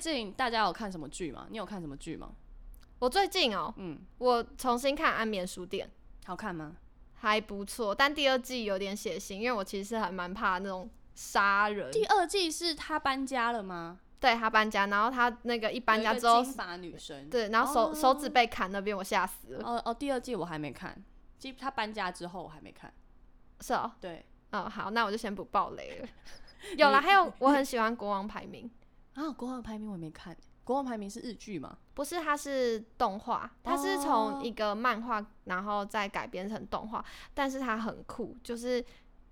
哎、最近大家有看什么剧吗？你有看什么剧吗？我最近哦，嗯，我重新看《安眠书店》，好看吗？还不错，但第二季有点血腥，因为我其实还蛮怕那种杀人。第二季是他搬家了吗？对他搬家，然后他那个一搬家之后有一个金，发女生。对，然后手、哦手指被砍那边，我吓死了。哦哦，第二季我还没看，基他搬家之后我还没看。是哦，对嗯好，那我就先不爆雷了。有啦，还有我很喜欢《国王排名》，啊，国王排名我也没看。国王排名是日剧吗？不是，它是动画，它是哦从一个漫画然后再改编成动画，但是它很酷，就是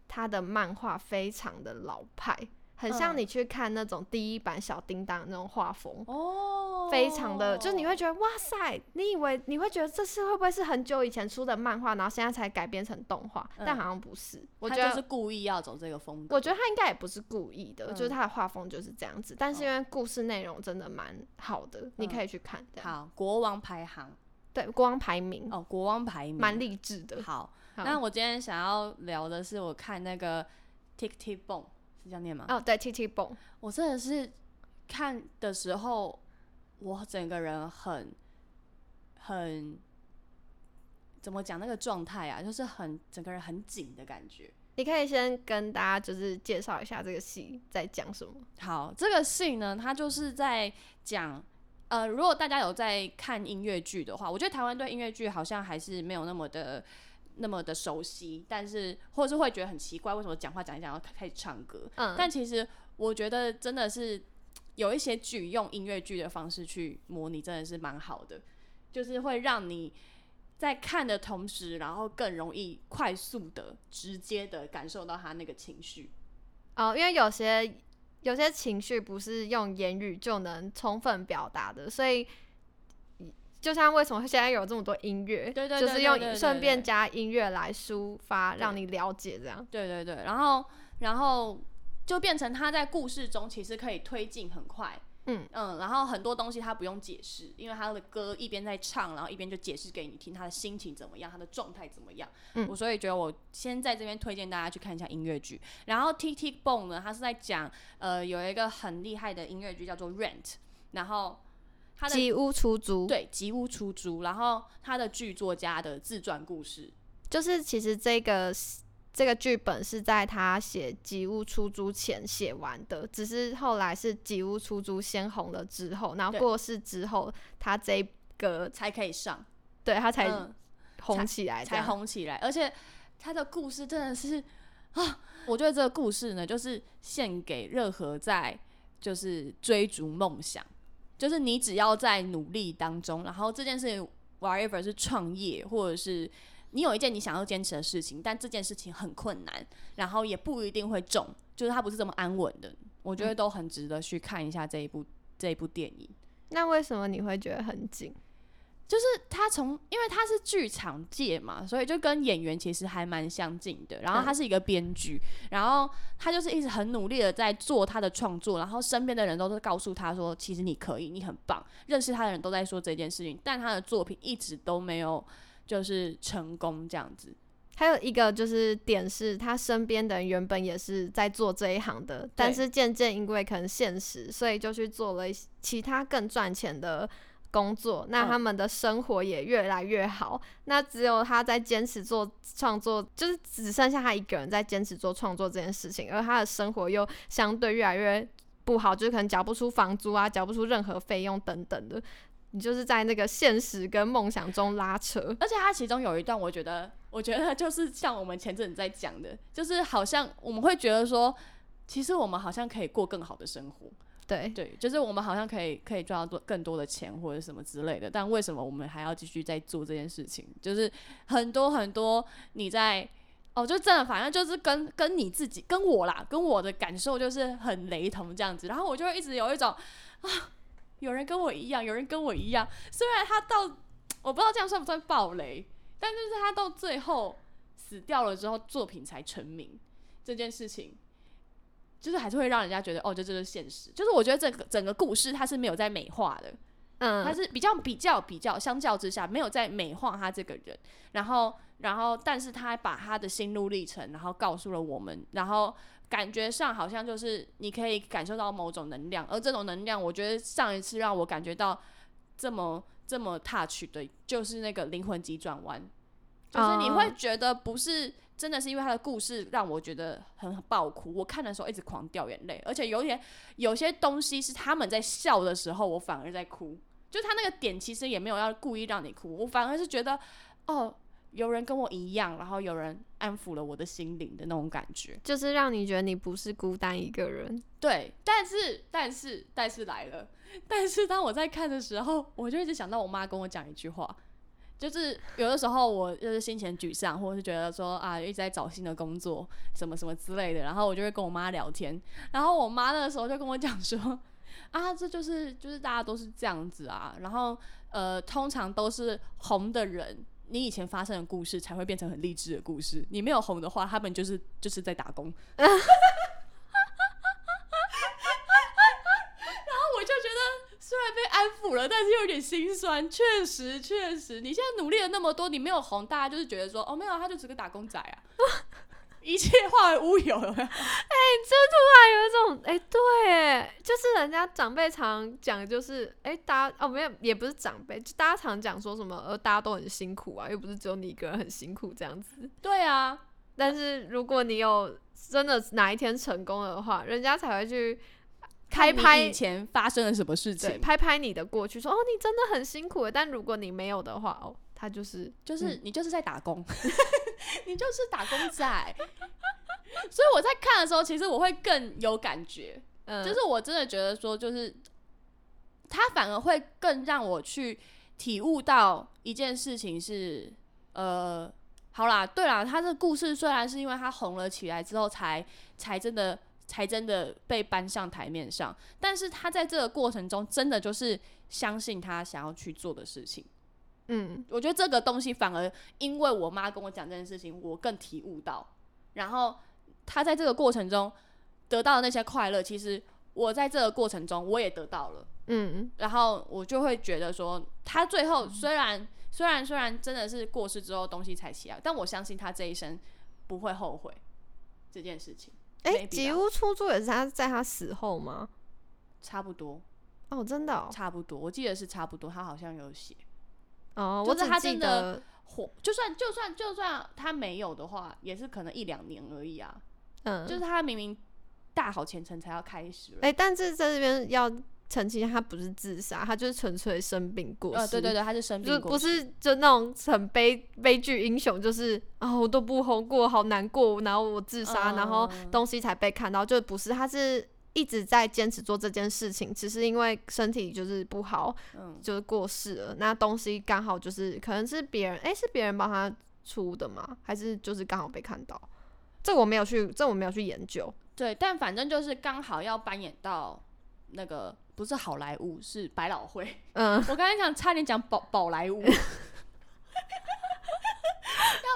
它的漫画非常的老派，很像嗯你去看那种第一版小叮当那种画风。哦非常的，就是你会觉得哇塞，你以为你会觉得这是会不会是很久以前出的漫画，然后现在才改编成动画，嗯但好像不是。我觉得是故意要走这个风格。我觉得他应该也不是故意的，嗯就是他的画风就是这样子。但是因为故事内容真的蛮好的，你可以去看。好，国王排行对，国王排名哦，国王排名蛮励志的。好。好那我今天想要聊的是，我看那个 Tick Tick Boom 是这样念吗？哦，对，T T 蹦，我真的是看的时候，我整个人很很怎么讲那个状态啊，就是很整个人很紧的感觉。你可以先跟大家就是介绍一下这个戏在讲什么。好，这个戏呢，它就是在讲，呃，如果大家有在看音乐剧的话，我觉得台湾对音乐剧好像还是没有那么的那么的熟悉，但是或者是会觉得很奇怪，为什么讲话讲一讲要开始唱歌？嗯，但其实我觉得真的是有一些剧用音乐剧的方式去模拟，真的是蛮好的，就是会让你在看的同时，然后更容易快速的、直接的感受到他那个情绪。哦，因为有些有些情绪不是用言语就能充分表达的，所以就像为什么现在有这么多音乐，对对对就是用顺便加音乐来抒发，让你了解这样。对对对，然后然后就变成他在故事中其实可以推进很快。嗯嗯，然后很多东西他不用解释，因为他的歌一边在唱，然后一边就解释给你听他的心情怎么样，他的状态怎么样。嗯我所以觉得我先在这边推荐大家去看一下音乐剧。然后 T T Bone 呢，他是在讲呃有一个很厉害的音乐剧叫做 Rent，然后他的吉屋出租，对吉屋出租，然后他的剧作家的自传故事。就是其实这个这个剧本是在他写《吉屋出租》前写完的，只是后来是《吉屋出租》先红了之后，然后过世之后，他这个才可以上，对他才嗯红起来，才。红起来，而且他的故事真的是啊，我觉得这个故事呢，就是献给任何在就是追逐梦想，就是你只要在努力当中，然后这件事情 whatever 是创业或者是。你有一件你想要坚持的事情，但这件事情很困难，然后也不一定会中，就是它不是这么安稳的。我觉得都很值得去看一下这一部这一部电影。那为什么你会觉得很紧？就是他从，因为他是剧场界嘛，所以就跟演员其实还蛮相近的。然后他是一个编剧，然后他就是一直很努力的在做他的创作，然后身边的人都是告诉他说，其实你可以，你很棒。认识他的人都在说这件事情，但他的作品一直都没有就是成功这样子。还有一个就是点是，他身边的人原本也是在做这一行的，但是渐渐因为可能现实，所以就去做了一些其他更赚钱的工作。那嗯他们的生活也越来越好。那只有他在坚持做创作，就是只剩下他一个人在坚持做创作这件事情，而他的生活又相对越来越不好，就是可能缴不出房租啊，缴不出任何费用等等的。你就是在那个现实跟梦想中拉扯。而且他其中有一段，我觉得，我觉得就是像我们前阵子在讲的，就是好像我们会觉得说，其实我们好像可以过更好的生活。对，对，就是我们好像可以可以赚到多更多的钱或者什么之类的，但为什么我们还要继续在做这件事情？就是很多很多你在哦，就真的反正就是跟跟你自己跟我啦，跟我的感受就是很雷同这样子，然后我就会一直有一种啊，有人跟我一样，有人跟我一样，虽然他到我不知道这样算不算暴雷，但就是他到最后死掉了之后，作品才成名这件事情。就是还是会让人家觉得哦，这就是现实。就是我觉得整个整个故事它是没有在美化的，嗯，它是比较比较比较相较之下没有在美化他这个人，然后然后但是他把他的心路历程，然后告诉了我们，然后感觉上好像就是你可以感受到某种能量，而这种能量，我觉得上一次让我感觉到这么这么 touch 的，就是那个灵魂急转弯，就是你会觉得不是真的是因为他的故事让我觉得很爆哭，我看的时候一直狂掉眼泪，而且有点有些东西是他们在笑的时候，我反而在哭，就他那个点其实也没有要故意让你哭，我反而是觉得哦。有人跟我一样，然后有人安抚了我的心灵的那种感觉，就是让你觉得你不是孤单一个人。对，但是但是但是来了，但是当我在看的时候，我就一直想到我妈跟我讲一句话，就是有的时候我就是心情沮丧，或者是觉得说啊一直在找新的工作，什么什么之类的，然后我就会跟我妈聊天，然后我妈那个时候就跟我讲说 啊，这就是就是大家都是这样子啊，然后呃通常都是红的人。你以前发生的故事才会变成很励志的故事。你没有红的话，他们就是就是在打工。安抚了，但是又有点心酸。确实，确实，你现在努力了那么多，你没有红，大家就是觉得说，哦，没有，他就只个打工仔啊。一切化为乌有，哎，就突然有一种，哎，对，就是人家长辈常讲，就是哎，大家哦，没有，也不是长辈，就大家常讲说什么，呃，大家都很辛苦啊，又不是只有你一个人很辛苦这样子。对啊，但是如果你有真的哪一天成功的话，人家才会去开拍以前发生了什么事情，拍拍你的过去，说哦，你真的很辛苦。但如果你没有的话，哦。他就是就是你就是在打工，你就是打工仔，所以我在看的时候，其实我会更有感觉，嗯，就是我真的觉得说，就是他反而会更让我去体悟到一件事情是，呃，好啦，对啦，他的故事虽然是因为他红了起来之后，才才真的才真的被搬上台面上，但是他在这个过程中，真的就是相信他想要去做的事情。嗯，我觉得这个东西反而因为我妈跟我讲这件事情，我更体悟到。然后他在这个过程中得到的那些快乐，其实我在这个过程中我也得到了。嗯，然后我就会觉得说，他最后虽然虽然虽然真的是过世之后东西才起来，但我相信他这一生不会后悔这件事情。哎，吉屋出租也是他在他死后吗？差不多。哦，真的，差不多。我记得是差不多，他好像有写。哦，就是他真的火，就算就算就算他没有的话，也是可能一两年而已啊。嗯，就是他明明大好前程才要开始。哎，但是在这边要澄清，他不是自杀，他就是纯粹生病过世。对对对，他是生病过，不是就那种很悲悲剧英雄，就是啊我都不红过，好难过，然后我自杀，然后东西才被看到，就不是，他是。一直在坚持做这件事情，只是因为身体就是不好，嗯，就是过世了。那东西刚好就是可能是别人，哎，是别人帮他出的吗？还是就是刚好被看到？这我没有去，这我没有去研究。对，但反正就是刚好要扮演到那个不是好莱坞，是百老汇。嗯，我刚才讲差点讲宝宝莱坞，要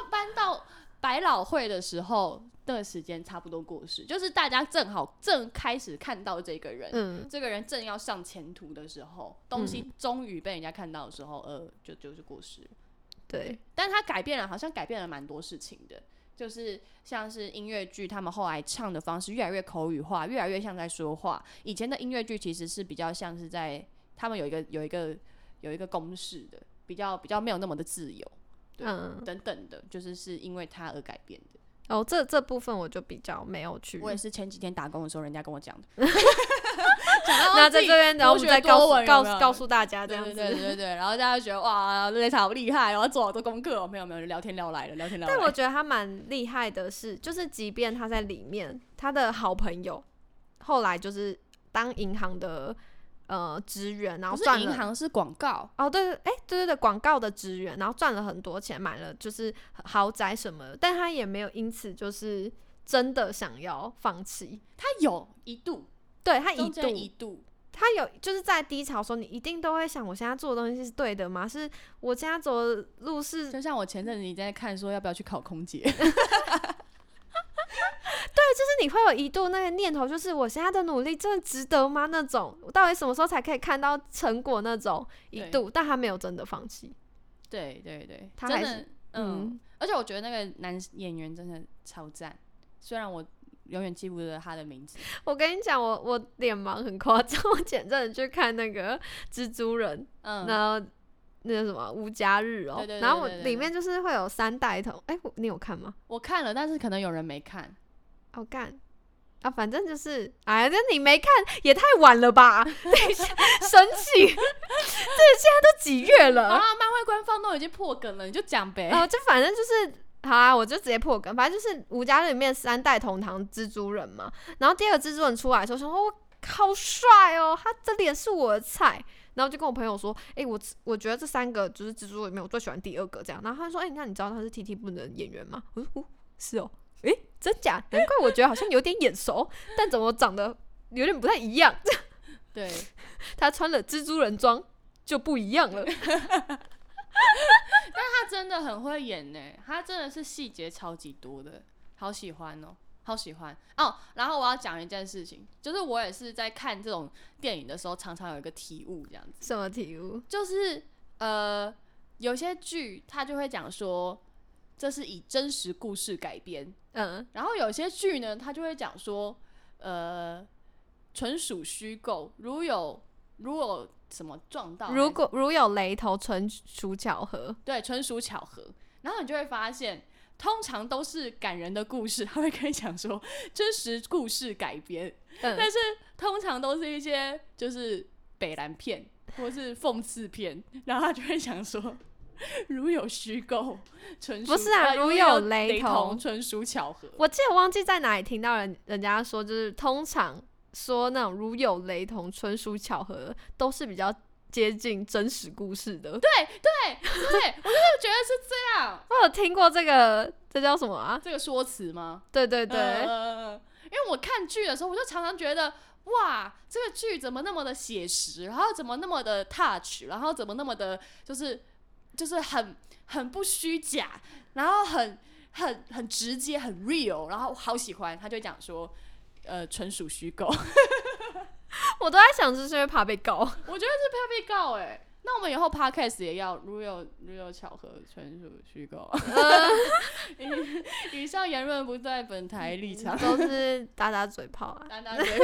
搬到百老汇的时候。那个时间差不多过时，就是大家正好正开始看到这个人，嗯，这个人正要上前途的时候，东西终于被人家看到的时候，呃，就就是过时。对，但他改变了，好像改变了蛮多事情的，就是像是音乐剧，他们后来唱的方式越来越口语化，越来越像在说话。以前的音乐剧其实是比较像是在他们有一个有一个有一个公式的，比较比较没有那么的自由，对，等等的，就是是因为他而改变的。哦，这这部分我就比较没有去。我也是前几天打工的时候，人家跟我讲的。那在这边，然后我们再告诉告告诉大家这样子，对对对。然后大家觉得哇，雷塔好厉害，然后做好多功课。没有没有，聊天聊来了，聊天聊。但我觉得他蛮厉害的是，就是即便他在里面，他的好朋友后来就是当银行的。呃，职员，然后赚银行是广告哦，对对，哎，对对对，广告的职员，然后赚了很多钱，买了就是豪宅什么的，但他也没有因此就是真的想要放弃，他有一度，对他一度一度，他有就是在低潮的时候，你一定都会想，我现在做的东西是对的吗？是我现在走的路是，就像我前阵子你在看说要不要去考空姐。对就是你会有一度那个念头，就是我现在的努力真的值得吗？那种到底什么时候才可以看到成果？那种一度，但他没有真的放弃。对对对，他还是嗯，而且我觉得那个男演员真的超赞。虽然我永远记不得他的名字。我跟你讲，我我脸盲很夸张，我前阵子去看那个蜘蛛人，嗯，然后那个什么无家日哦、对对对然后我对对对里面就是会有三代同，哎、我你有看吗？我看了，但是可能有人没看。好干。啊，反正就是，哎，那你没看也太晚了吧？等一下，生气，这现在都几月好了？啊，漫威官方都已经破梗了，你就讲呗。哦，就反正就是，好啊，我就直接破梗，反正就是吴家里面三代同堂蜘蛛人嘛。然后第二个蜘蛛人出来的时候，想说我好帅哦，他这脸是我的菜。然后就跟我朋友说，哎、我我觉得这三个就是蜘蛛里面我最喜欢第二个这样。然后他就说，哎、那你知道他是 T T 部的演员吗？我说，哦，是哦，哎、真假？难怪我觉得好像有点眼熟，但怎么长得有点不太一样？对，他穿了蜘蛛人装就不一样了。他真的很会演呢，他真的是细节超级多的，好喜欢哦，好喜欢哦。然后我要讲一件事情，就是我也是在看这种电影的时候，常常有一个体悟，这样子，什么体悟？就是呃，有些剧他就会讲说这是以真实故事改编，嗯，然后有些剧呢，他就会讲说呃，纯属虚构，如有如有什么撞到，如果如有雷同，纯属巧合。对，纯属巧合。然后你就会发现，通常都是感人的故事，他会跟你讲说真实故事改编，嗯但是通常都是一些就是北蓝片或是讽刺片，然后他就会想说。如有虚构，纯属不是啊呃如如有雷雷同纯属巧合。我记得忘记在哪里听到人人家说，就是通常说那种如有雷同、纯属巧合，都是比较接近真实故事的。对对对，我就是觉得是这样。我有听过这个，这叫什么啊？这个说辞吗？对对对，呃因为我看剧的时候，我就常常觉得，哇，这个剧怎么那么的写实，然后怎么那么的 touch，然后怎么那么的，就是就是很很不虚假，然后很很很直接，很 real，然后我好喜欢。他就讲说，呃，纯属虚构，我都在想，这是不是怕被告？我觉得是怕被告哎、那我们以后 podcast 也要如有如有巧合，纯属虚构。以以上言论不在本台立场。都是打打嘴炮啊。单单对，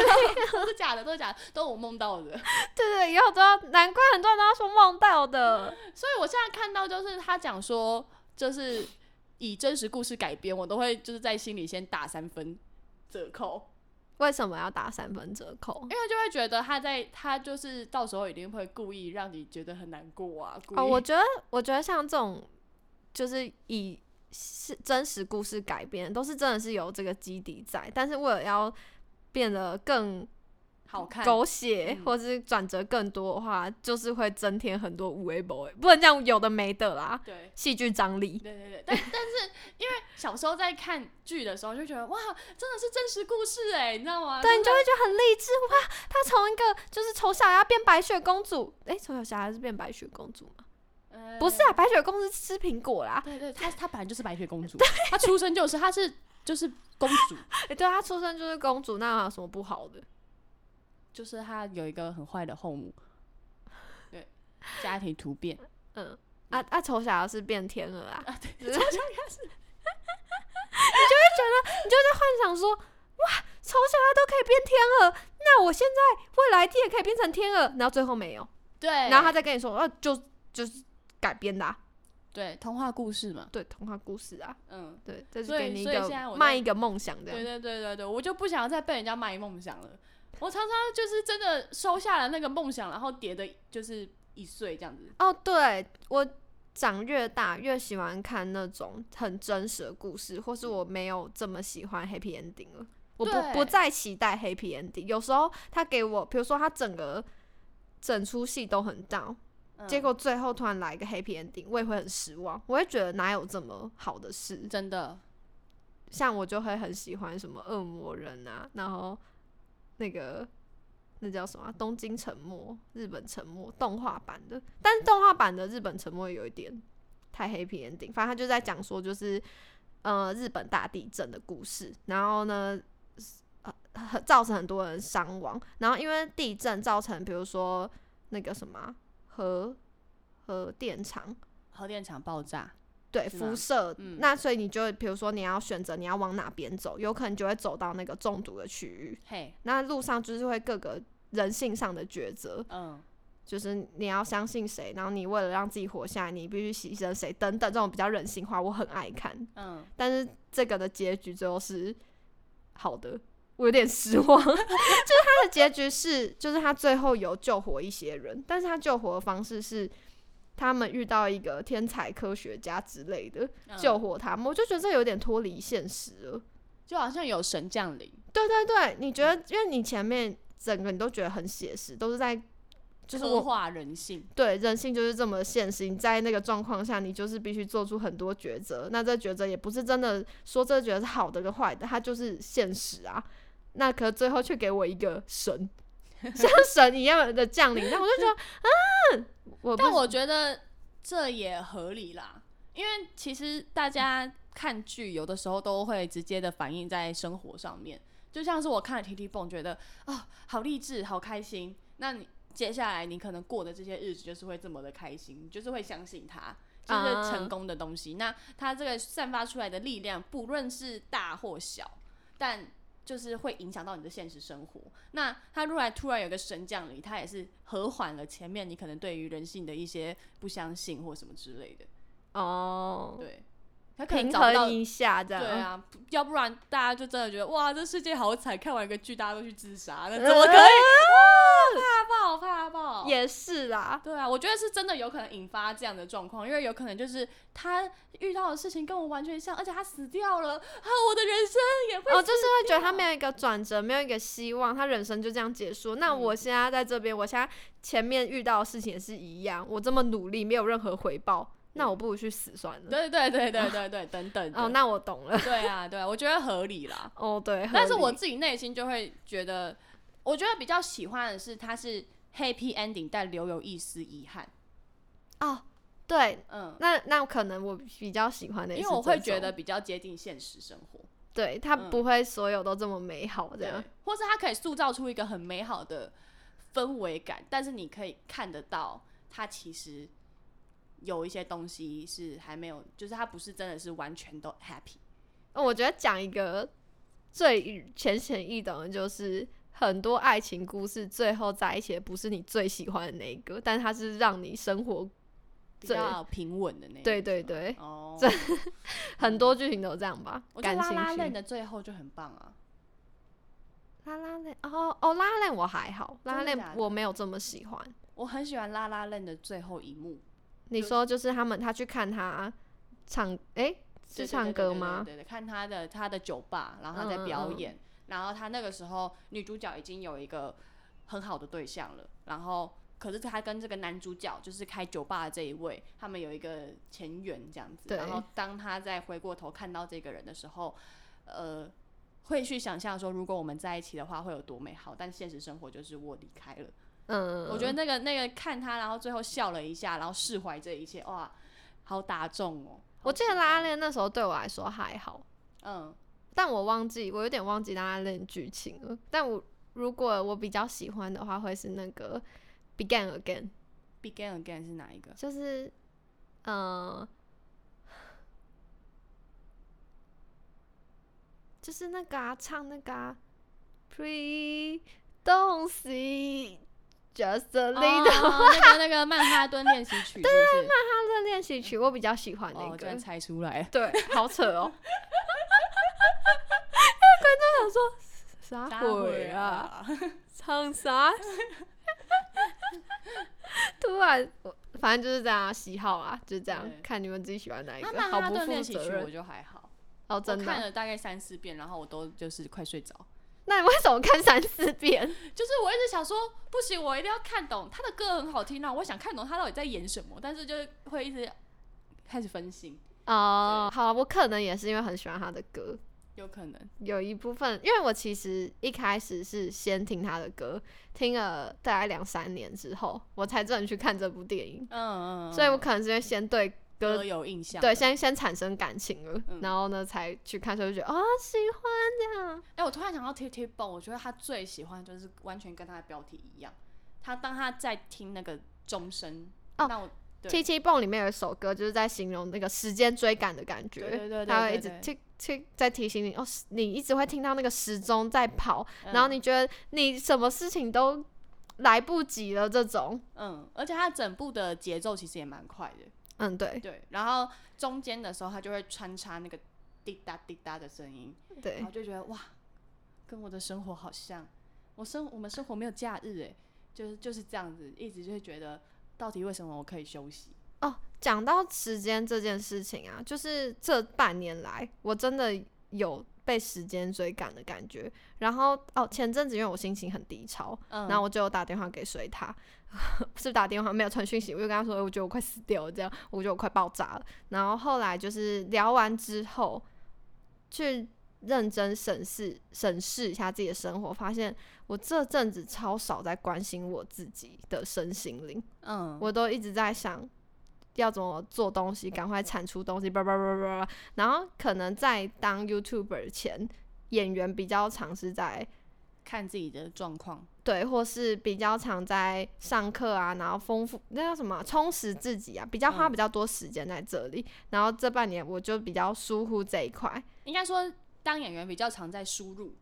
都是假的，都是假的，都是我梦到的。对对，以后都要，难怪很多人都要说梦到的。所以我现在看到就是他讲说，就是以真实故事改编，我都会就是在心里先打三分折扣，为什么要打三分折扣？因为就会觉得他在他就是到时候一定会故意让你觉得很难过啊。故意哦，我觉得，我觉得像这种就是以是真实故事改编，都是真的是有这个基底在，但是为了要变得更好看，狗血、嗯或是转折更多的话，就是会增添很多无为 boy，不能这样有的没的啦，对。戏剧张力。对对对，但但是因为小时候在看剧的时候就觉得哇，真的是真实故事哎，你知道吗？对，你就就会觉得很励志哇！她从一个就是丑小鸭变白雪公主，诶，丑小鸭是变白雪公主吗？呃不是啊，白雪公主是吃苹果啦。对对，她她本来就是白雪公主，她出生就是，她是就是公主，诶，对，她出生就是公主，那有什么不好的？就是他有一个很坏的后母，对，家庭突变，嗯，啊啊，丑小鸭是变天鹅啊。啊，对，丑小鸭是，你就会觉得，你就会在幻想说，哇，丑小鸭都可以变天鹅，那我现在未来也可以变成天鹅，然后最后没有，对，然后他再跟你说，啊，就就是改编的、啊，对童话故事嘛，对，童话故事啊，嗯，对，这是给你一个卖一个梦想的对。对对对对，我就不想再被人家卖梦想了。我常常就是真的收下了那个梦想，然后叠的就是一岁这样子。哦，对我长越大越喜欢看那种很真实的故事，或是我没有这么喜欢 happy ending 了。我不不再期待 happy ending，有时候他给我，比如说他整个整出戏都很 down，、嗯结果最后突然来一个 happy ending，我也会很失望。我会觉得哪有这么好的事？真的，像我就会很喜欢什么恶魔人啊，然后那个那叫什么、东京沉没》日本沉没动画版的，但是动画版的日本沉没有一点太 happy ending，反正他就在讲说就是呃日本大地震的故事，然后呢。呃很造成很多人伤亡，然后因为地震造成，比如说那个什么核核电厂，核电厂爆炸，对辐射，嗯那所以你就比如说你要选择你要往哪边走，有可能就会走到那个中毒的区域。嘿，那路上就是会各个人性上的抉择，嗯，就是你要相信谁，然后你为了让自己活下来，你必须牺牲谁等等这种比较人性化，我很爱看。嗯，但是这个的结局最后是好的，我有点失望。就是他的结局是，就是他最后有救活一些人，但是他救活的方式是他们遇到一个天才科学家之类的嗯救活他们，我就觉得这有点脱离现实了。就好像有神降临，对对对，你觉得，因为你前面整个你都觉得很写实，都是在就是我刻画人性，对人性就是这么现实，你在那个状况下，你就是必须做出很多抉择。那这抉择也不是真的说这个抉择是好的跟坏的，它就是现实啊。那可最后却给我一个神，像神一样的降临，那我就觉得，啊，我但我觉得这也合理啦，因为其实大家看剧有的时候都会直接的反映在生活上面，就像是我看了 T T 蹦，觉得啊、好励志，好开心。那你接下来你可能过的这些日子就是会这么的开心，就是会相信它。就是成功的东西那它这个散发出来的力量，不论是大或小，但就是会影响到你的现实生活。那他如果突然有个神降临，他也是和缓了前面你可能对于人性的一些不相信或什么之类的。哦，对，他可能平找到衡一下这样。对啊，要不然大家就真的觉得哇，这世界好惨，看完一个剧大家都去自杀，那 怎么可以？哇，怕爆怕爆！也是啦，对啊，我觉得是真的有可能引发这样的状况，因为有可能就是他遇到的事情跟我完全像，而且他死掉了，啊，我的人生也会哦，就是会觉得他没有一个转折，没有一个希望，他人生就这样结束。那嗯我现在在这边，我现在前面遇到的事情也是一样，我这么努力没有任何回报，那我不如去死算了。对对对对对对，等等哦，那我懂了。对啊对啊，我觉得合理啦。哦，对，但是我自己内心就会觉得，我觉得比较喜欢的是它是 happy ending，但留有一丝遗憾。哦，对，嗯，那那可能我比较喜欢的因为我会觉得比较接近现实生活，对他嗯不会所有都这么美好这对样。，或是它可以塑造出一个很美好的氛围感，但是你可以看得到，它其实有一些东西是还没有，就是它不是真的是完全都 happy。哦我觉得讲一个最浅显易懂的，就是很多爱情故事最后在一起的不是你最喜欢的那一个，但它是让你生活对比较平稳的那个对对对，哦，这很多剧情都这样吧。我觉得拉感情剧拉链的最后就很棒啊。拉拉链哦哦，拉拉链我还好，拉拉链我没有这么喜欢。我很喜欢拉拉链的最后一幕，你说就是他们他去看他唱，诶，对对是唱对对对歌吗？对对，看他的他的酒吧，然后他嗯在表嗯嗯演，然后他那个时候女主角已经有一个很好的对象了，然后可是他跟这个男主角就是开酒吧的这一位，他们有一个前缘这样子，然后当他再回过头看到这个人的时候，呃。会去想象说，如果我们在一起的话，会有多美好。但现实生活就是我离开了。嗯，我觉得那个那个看他，然后最后笑了一下，然后释怀这一切，哇，好打中哦。我记得拉链那时候对我来说还好，嗯，但我忘记我有点忘记拉拉链剧情了。但我如果我比较喜欢的话，会是那个 Begin Again，Begin Again 是哪一个？就是嗯、呃就是那个啊，唱那个啊，Pre Don't See Just a 哦 Little 那个那个曼哈顿练习曲 是不是？的练习曲，我比较喜欢那哦，个。居然猜出来了，对，好扯哦。观众想说啥鬼啊？啊！唱啥？突然，我反正就是这样啊，喜好啊，就这样，看你们自己喜欢哪一个，好不负责任我就还好，哦，我真的。看了大概三四遍，然后我都就是快睡着。那你为什么看三四遍？就是我一直想说，不行，我一定要看懂他的歌很好听啊，我想看懂他到底在演什么，但是就会一直开始分心，哦，好，我可能也是因为很喜欢他的歌，有可能。有一部分，因为我其实一开始是先听他的歌，听了大概两三年之后，我才真的去看这部电影。嗯嗯，所以我嗯可能是因为先对歌歌有印象。对先先产生感情了，嗯然后呢才去看，所以就觉得啊、喜欢这样。哎、我突然想到 T T b o 我觉得他最喜欢就是完全跟他的标题一样。他当他在听那个钟声，哦那我对七七蹦里面有一首歌，就是在形容那个时间追赶的感觉，对对对对它会一直提醒你，哦，你一直会听到那个时钟在跑，嗯。然后你觉得你什么事情都来不及了，这种，嗯，而且它整部的节奏其实也蛮快的，嗯，对。对，然后中间的时候它就会穿插那个滴答滴答的声音，对。然后就觉得哇，跟我的生活好像，我生我们生活没有假日哎，就是就是这样子，一直就会觉得到底为什么我可以休息？哦。讲到时间这件事情啊，就是这半年来，我真的有被时间追赶的感觉。然后哦，前阵子因为我心情很低潮，嗯，然后我就打电话给水塔，不是打电话，没有传讯息，我就跟他说，我觉得我快死掉了，这样，我觉得我快爆炸了。然后后来就是聊完之后，去认真审视审视一下自己的生活，发现我这阵子超少在关心我自己的身心灵，嗯，我都一直在想。要怎么做东西，赶快产出东西，叭叭叭叭叭。然后可能在当 YouTuber 前，演员比较常是在看自己的状况，对，或是比较常在上课啊，然后丰富那叫什么充实自己啊，比较花嗯比较多时间在这里。然后这半年我就比较疏忽这一块应该说当演员比较常在输入，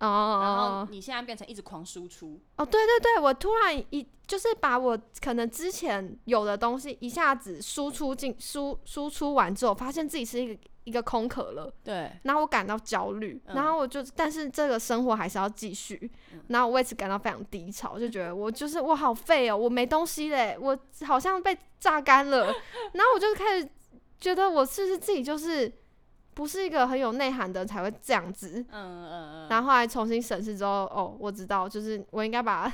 哦然后哦你现在变成一直狂输出，哦，对对对，我突然一就是把我可能之前有的东西一下子输出进输输出完之后，发现自己是一个一个空壳了。对，然后我感到焦虑，嗯。然后我就，但是这个生活还是要继续，嗯。然后我为此感到非常低潮，就觉得我就是我好废哦，我没东西嘞，我好像被榨干了，然后我就开始觉得我是不是自己就是不是一个很有内涵的人才会这样子，嗯嗯嗯，然后后来重新审视之后，哦，我知道，就是我应该把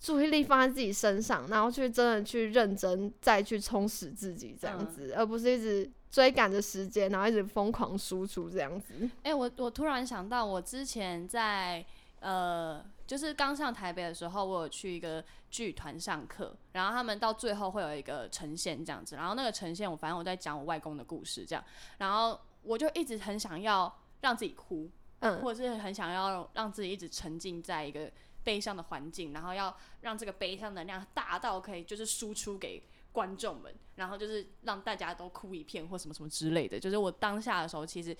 注意力放在自己身上，然后去真的去认真再去充实自己这样嗯。子，而不是一直追赶着时间，然后一直疯狂输出这样子。哎、我我突然想到，我之前在呃，就是刚上台北的时候，我有去一个剧团上课，然后他们到最后会有一个呈现这样子，然后那个呈现我反正我在讲我外公的故事这样，然后我就一直很想要让自己哭，嗯，或者是很想要让自己一直沉浸在一个悲伤的环境，然后要让这个悲伤能量大到可以就是输出给观众们，然后就是让大家都哭一片或什么什么之类的。就是我当下的时候，其实，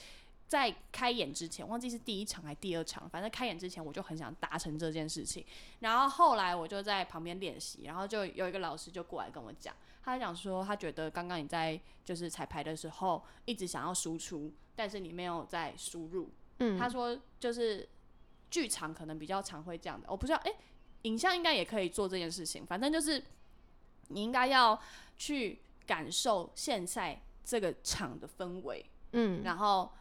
在开演之前，忘记是第一场还是第二场，反正开演之前我就很想达成这件事情。然后后来我就在旁边练习，然后就有一个老师就过来跟我讲，他讲说他觉得刚刚你在就是彩排的时候一直想要输出，但是你没有在输入。嗯，他说就是剧场可能比较常会这样的，我不知道，诶，影像应该也可以做这件事情，反正就是你应该要去感受现在这个场的氛围，嗯，然后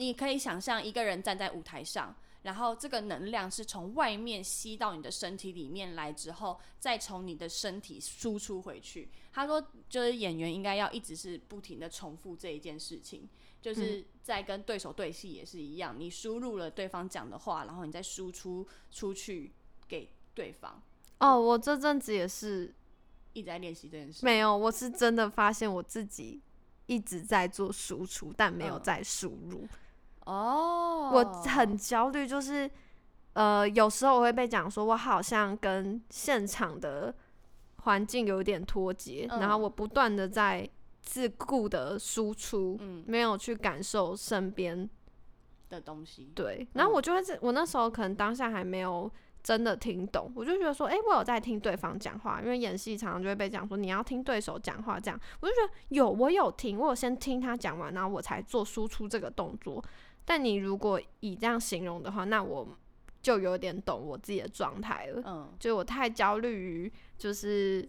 你可以想象一个人站在舞台上。然后这个能量是从外面吸到你的身体里面来之后，再从你的身体输出回去。他说，就是演员应该要一直是不停的重复这一件事情，就是在跟对手对戏也是一样，你输入了对方讲的话，然后你再输出出去给对方，哦，我这阵子也是一直在练习这件事。没有，我是真的发现我自己一直在做输出，但没有嗯在输入。哦，我很焦虑，就是呃，有时候我会被讲说，我好像跟现场的环境有点脱节，然后嗯。我不断的在自顾的输出，嗯。没有去感受身边的东西，对，然后嗯。我就会在，我那时候可能当下还没有真的听懂，我就觉得说，诶，我有在听对方讲话，因为演戏常常就会被讲说你要听对手讲话，这样，我就觉得有，我有听，我有先听他讲完，然后我才做输出这个动作。但你如果以这样形容的话，那我就有点懂我自己的状态了，嗯就我太焦虑于就是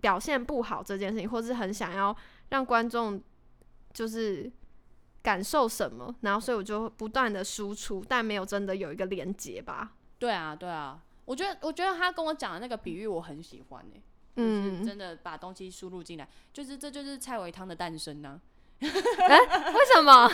表现不好这件事情，或是很想要让观众就是感受什么，然后所以我就不断的输出，但没有真的有一个连接吧。对啊，对啊，我觉得我觉得他跟我讲的那个比喻我很喜欢诶、就是嗯，真的把东西输入进来，就是这就是蔡维汤的诞生呢、为什么？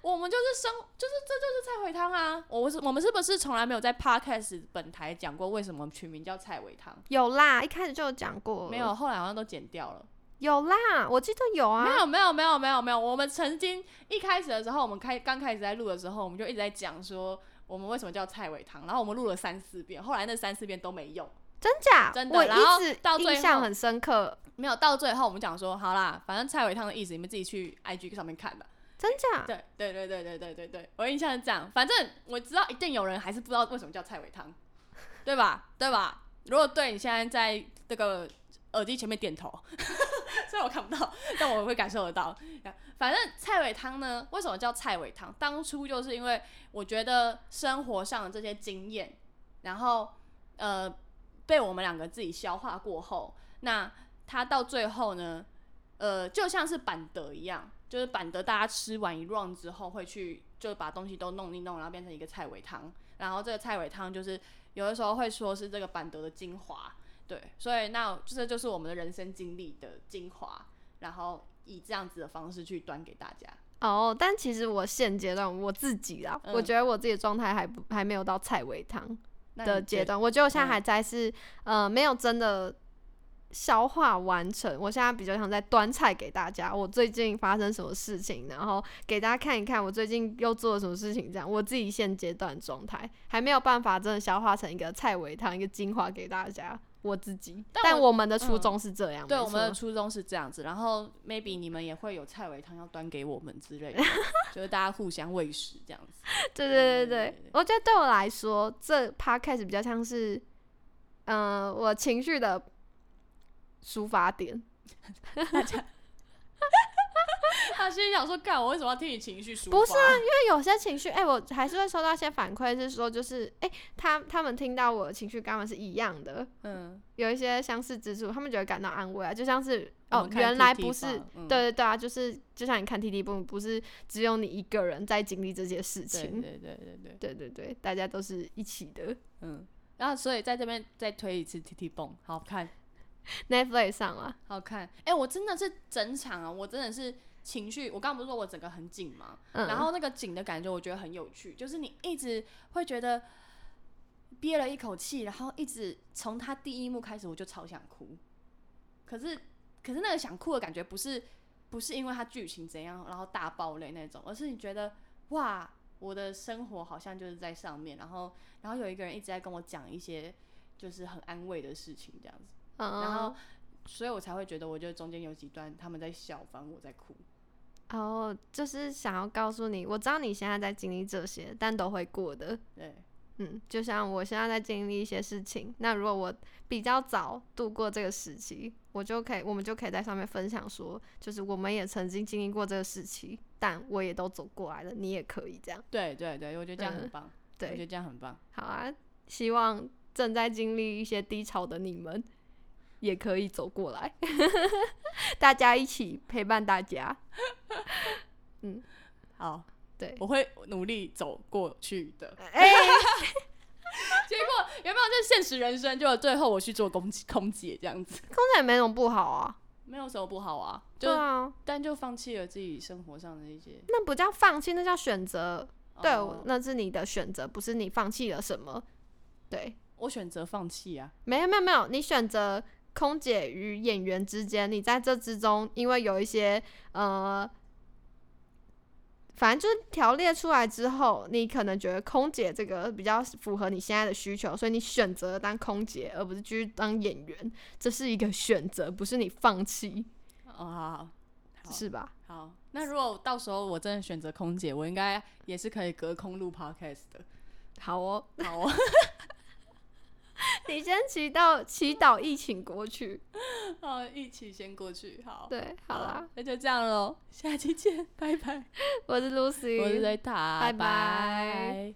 我们就是生，就是这就是菜维汤啊！我是我们是不是从来没有在 podcast 本台讲过为什么取名叫菜尾汤？有啦，一开始就有讲过，没有，后来好像都剪掉了。有啦，我记得有啊，没有，没有，没有，没有，没有。我们曾经一开始的时候，我们开刚开始在录的时候，我们就一直在讲说我们为什么叫菜尾汤，然后我们录了三四遍，后来那三四遍都没用，真假？真的然后到最后印象很深刻，没有到最后，我们讲说好啦，反正蔡伟汤的意思你们自己去 IG 上面看吧。真假？对对对对对对对对，我印象是这样。反正我知道一定有人还是不知道为什么叫蔡伟汤，对吧？对吧？如果对你现在在这个耳机前面点头，虽然我看不到，但我会感受得到。反正蔡伟汤呢，为什么叫蔡伟汤？当初就是因为我觉得生活上的这些经验，然后呃被我们两个自己消化过后，那它到最后呢，呃就像是板德一样，就是板德大家吃完一 round 之后会去就把东西都弄一弄，然后变成一个菜尾汤，然后这个菜尾汤就是有的时候会说是这个板德的精华，对，所以那这就是我们的人生经历的精华，然后以这样子的方式去端给大家。哦，但其实我现阶段我自己啊，嗯我觉得我自己的状态还不还没有到菜尾汤的阶段，我觉得我现在嗯还在是、呃没有真的消化完成，我现在比较想再端菜给大家，我最近发生什么事情，然后给大家看一看我最近又做了什么事情，这样我自己现阶段状态还没有办法真的消化成一个菜尾汤一个精华给大家。我自己，但我们的初嗯衷是这样，对，我们的初衷是这样子，然后 maybe 你们也会有菜尾汤要端给我们之类的，就是大家互相喂食这样子。对对对对我觉得对我来说，这 podcast 比较像是，嗯、我情绪的抒发点。他心里想说：“干，我为什么要听你情绪抒发？”不是啊，因为有些情绪，哎、我还是会收到一些反馈，是说就是，哎、他他们听到我的情绪跟他们是一样的，嗯，有一些相似之处，他们就会感到安慰啊，就像是哦，原来不是，嗯对对对啊，就是就像你看 T T 不不是只有你一个人在经历这些事情，对对对对，对对 对，大家都是一起的。嗯。然后所以在这边再推一次 T T 蹦，好看，Netflix 上了，好看。哎、我真的是整场啊，我真的是情绪。我刚刚不是说我整个很紧吗？嗯，然后那个紧的感觉，我觉得很有趣，就是你一直会觉得憋了一口气，然后一直从他第一幕开始，我就超想哭。可是，可是那个想哭的感觉不是不是因为他剧情怎样，然后大爆泪那种，而是你觉得哇，我的生活好像就是在上面，然后然后有一个人一直在跟我讲一些就是很安慰的事情，这样子，嗯，然后所以我才会觉得，我觉得中间有几段他们在笑，反正我在哭。哦，就是想要告诉你，我知道你现在在经历这些，但都会过的。对，嗯，就像我现在在经历一些事情，那如果我比较早度过这个时期，我就可以，我们就可以在上面分享说，就是我们也曾经经历过这个时期，但我也都走过来了，你也可以这样。对对对，我觉得这样很嗯对，我觉，得这样很棒。好啊，希望正在经历一些低潮的你们，也可以走过来，大家一起陪伴大家。嗯好，对，我会努力走过去的。哎、结果有没有这现实人生？就最后我去做空空姐这样子，空姐没什么不好啊。没有什么不好啊。就、对啊，但就放弃了自己生活上的一些。那不叫放弃，那叫选择。对，哦那是你的选择，不是你放弃了什么。对，我选择放弃啊。没有没有没有，你选择空姐与演员之间，你在这之中，因为有一些呃，反正就是条列出来之后，你可能觉得空姐这个比较符合你现在的需求，所以你选择当空姐，而不是继续当演员，这是一个选择，不是你放弃，哦，好好好是吧？好。那如果到时候我真的选择空姐，我应该也是可以隔空录 podcast 的。好哦，好哦，你先祈祷祈祷疫情过去，好，一起先过去。好，对，好啦，，那就这样喽，下期见，拜拜。我是 Lucy，我是 Zeta，拜拜拜